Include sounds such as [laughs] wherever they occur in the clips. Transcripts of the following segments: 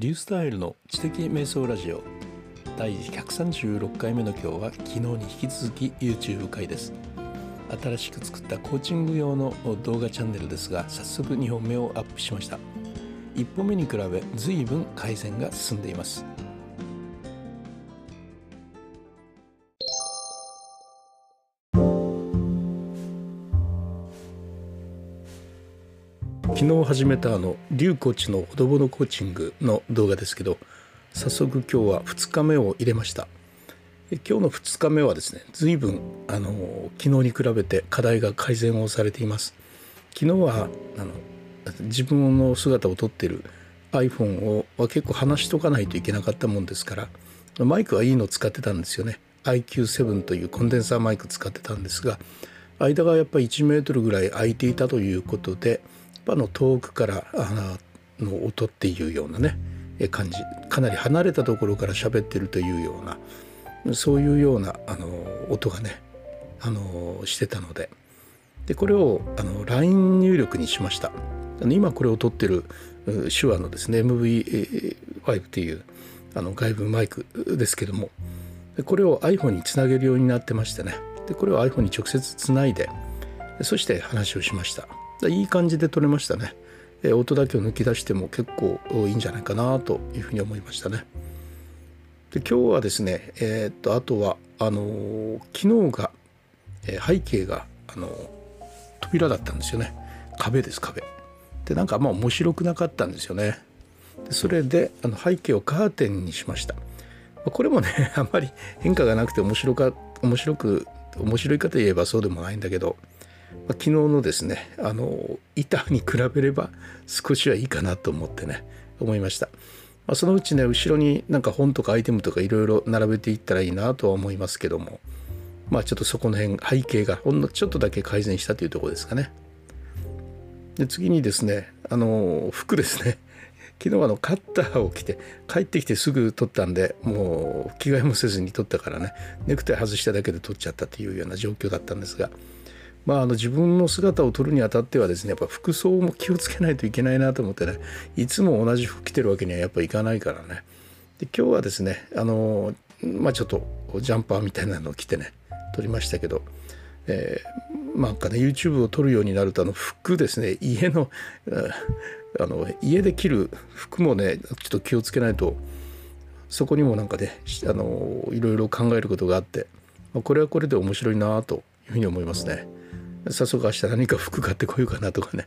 リュースタイルの知的瞑想ラジオ。第136回目の今日は昨日に引き続き YouTube 回です。新しく作ったコーチング用の動画チャンネルですが早速2本目をアップしました。1本目に比べ随分改善が進んでいます。昨日始めたあのリュウコーチのほどぼのコーチングの動画ですけど早速今日は2日目を入れました。今日の2日目はですね随分あの昨日に比べて課題が改善をされています。昨日はあの自分の姿を撮ってる iPhone をは結構離しとかないといけなかったもんですからマイクはいいの使ってたんですよね。IQ7 というコンデンサーマイク使ってたんですが間がやっぱり1メートルぐらい空いていたということでぱの遠くからの音っていうようなね感じ。かなり離れたところから喋ってるというようなそういうようなあの音がねあのしてたので。でこれをあの LINE 入力にしました。今これを撮ってる手話のですね MV5 っていうあの外部マイクですけどもこれを iPhone につなげるようになってましてね。でこれを iPhone に直接つないでそして話をしました。いい感じで撮れましたね、え音だけを抜き出しても結構いいんじゃないかなというふうに思いましたね。で今日はですねえー、っとあとはあのー、昨日が、え背景があの扉だったんですよね。壁です壁。でなんかあんま面白くなかったんですよね。でそれであの背景をカーテンにしました。これもね [laughs] あんまり変化がなくて面白か面白く面白いかといえばそうでもないんだけど、昨日のですねあの板に比べれば少しはいいかなと思ってね思いました、まあ、そのうちね後ろになんか本とかアイテムとかいろいろ並べていったらいいなとは思いますけどもまあちょっとそこの辺背景がほんのちょっとだけ改善したというところですかね。で次にですねあの服ですね。[laughs] 昨日あのカッターを着て帰ってきてすぐ取ったんでもう着替えもせずに取ったからねネクタイ外しただけで取っちゃったというような状況だったんですがまあ、あの自分の姿を撮るにあたってはですねやっぱ服装も気をつけないといけないなと思ってねいつも同じ服着てるわけにはやっぱいかないからねで今日はですねあのまあちょっとジャンパーみたいなのを着てね撮りましたけど、えー、なんかね YouTube を撮るようになるとあの服ですね家のあの家で着る服もねちょっと気をつけないとそこにもなんかねあのいろいろ考えることがあってまこれはこれで面白いなというふうに思いますね。早速明日何か服買ってこようかなとかね。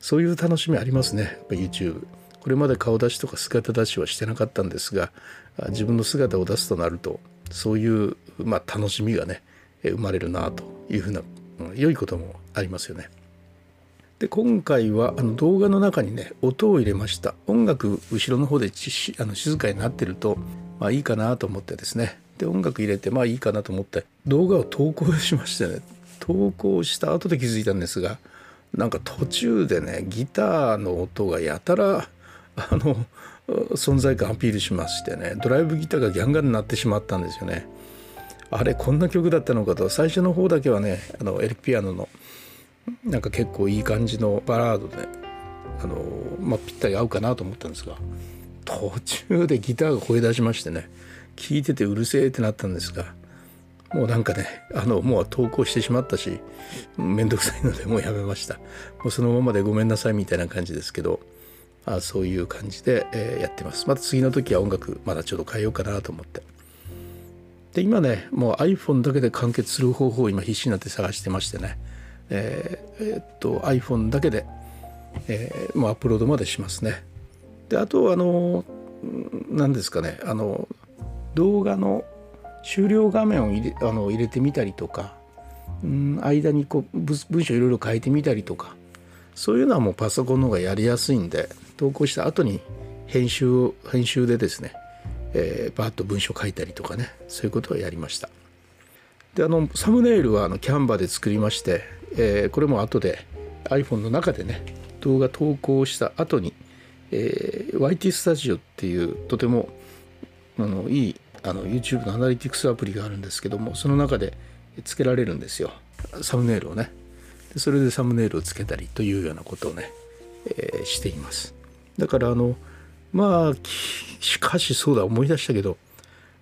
そういう楽しみありますね。やっぱ YouTube これまで顔出しとか姿出しはしてなかったんですが自分の姿を出すとなるとそういう、まあ、楽しみがね生まれるなというふうな良いこともありますよね。で今回はあの動画の中にね音を入れました。音楽後ろの方であの静かになってると、まあ、いいかなと思ってですね。で音楽入れてまあいいかなと思って動画を投稿しましてね。投稿した後で気づいたんですがなんか途中でねギターの音がやたらあの存在感アピールしましてねドライブギターがギャンガンになってしまったんですよね。あれこんな曲だったのかと最初の方だけはねあのエレキピアノのなんか結構いい感じのバラードであの、まあ、ぴったり合うかなと思ったんですが途中でギターが声出しましてね聴いててうるせえってなったんですがもうなんかねあのもう投稿してしまったし面倒くさいのでもうやめました。もうそのままでごめんなさいみたいな感じですけどあそういう感じで、えー、やってます。また次の時は音楽まだちょっと変えようかなと思って。で今ねもう iPhone だけで完結する方法を今必死になって探してましてね。えー、えー、っと iPhone だけで、えー、もうアップロードまでしますね。であとあの何ですかね。あの動画の終了画面を入れあの入れてみたりとか、うん、間にこう文章いろいろ書いてみたりとかそういうのはもうパソコンの方がやりやすいんで投稿した後に編集編集でですね、えー、バーッと文章書いたりとかねそういうことをやりました。であのサムネイルはあのキャンバーで作りまして、えー、これも後で iPhone の中でね動画投稿した後に、えー、YT スタジオっていうとてもあのいいあの YouTube のアナリティクスアプリがあるんですけどもその中でつけられるんですよ。サムネイルをね。でそれでサムネイルをつけたりというようなことをね、えー、しています。だからあのまあしかしそうだ思い出したけど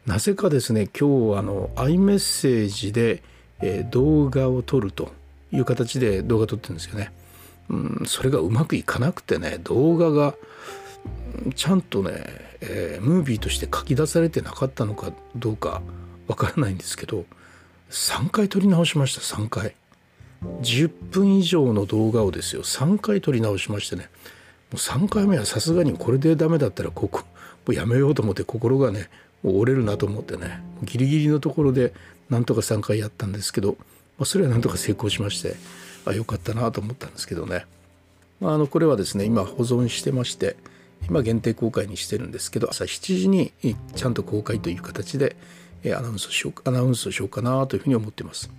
なぜかですね今日あの iMessage で、えー、動画を撮るという形で動画撮ってるんですよね。うん、それがうまくいかなくてね動画がちゃんとね、えー、ムービーとして書き出されてなかったのかどうかわからないんですけど3回撮り直しました3回。10分以上の動画をですよ3回撮り直しましてね。もう3回目はさすがにこれでダメだったらここもうやめようと思って心がね折れるなと思ってねギリギリのところでなんとか3回やったんですけど、まあ、それはなんとか成功しましてあよかったなと思ったんですけどね、まあ、あのこれはですね今保存してまして今限定公開にしてるんですけど朝7時にちゃんと公開という形でアナウンスしようアナウンスしようかなというふうに思ってます。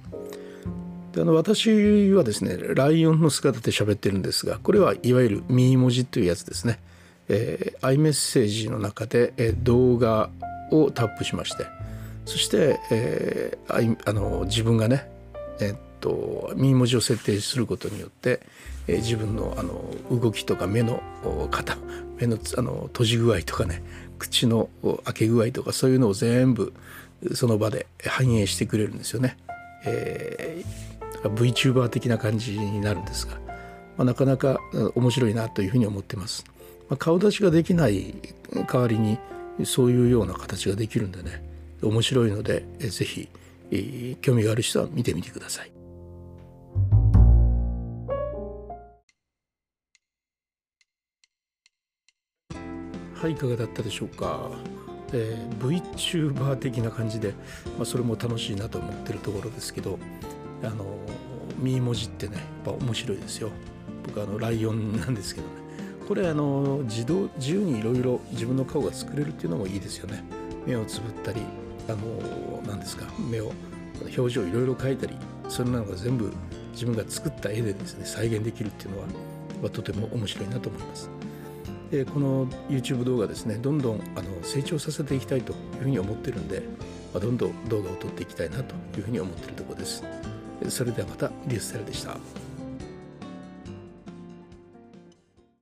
であの私はですねライオンの姿で喋ってるんですがこれはいわゆるミー文字というやつですね。えー、iMessage の中で、え、動画をタップしましてそして、えー、あの自分がねえー、とミー文字を設定することによって、えー、自分のあの動きとか目の型目のあの閉じ具合とかね口の開け具合とかそういうのを全部その場で反映してくれるんですよね。えー、VTuber 的な感じになるんですが、まあ、なかなか面白いなというふうに思ってます。まあ、顔出しができない代わりにそういうような形ができるんでね面白いので是非、えー、興味がある人は見てみてください。はいいかがだったでしょうか。えー、VTuber 的な感じで、まあ、それも楽しいなと思ってるところですけどあのミー文字ってねやっぱ面白いですよ僕あのライオンなんですけどねこれあの自動自由にいろいろ自分の顔が作れるっていうのもいいですよね目をつぶったりあの何ですか目を表情いろいろ描いたりそれなのが全部自分が作った絵でですね再現できるっていうのは、まあ、とても面白いなと思います。でこの YouTube 動画ですねどんどんあの成長させていきたいというふうに思ってるんで、まあ、どんどん動画を撮っていきたいなというふうに思ってるところです。それではまたリューステルでした。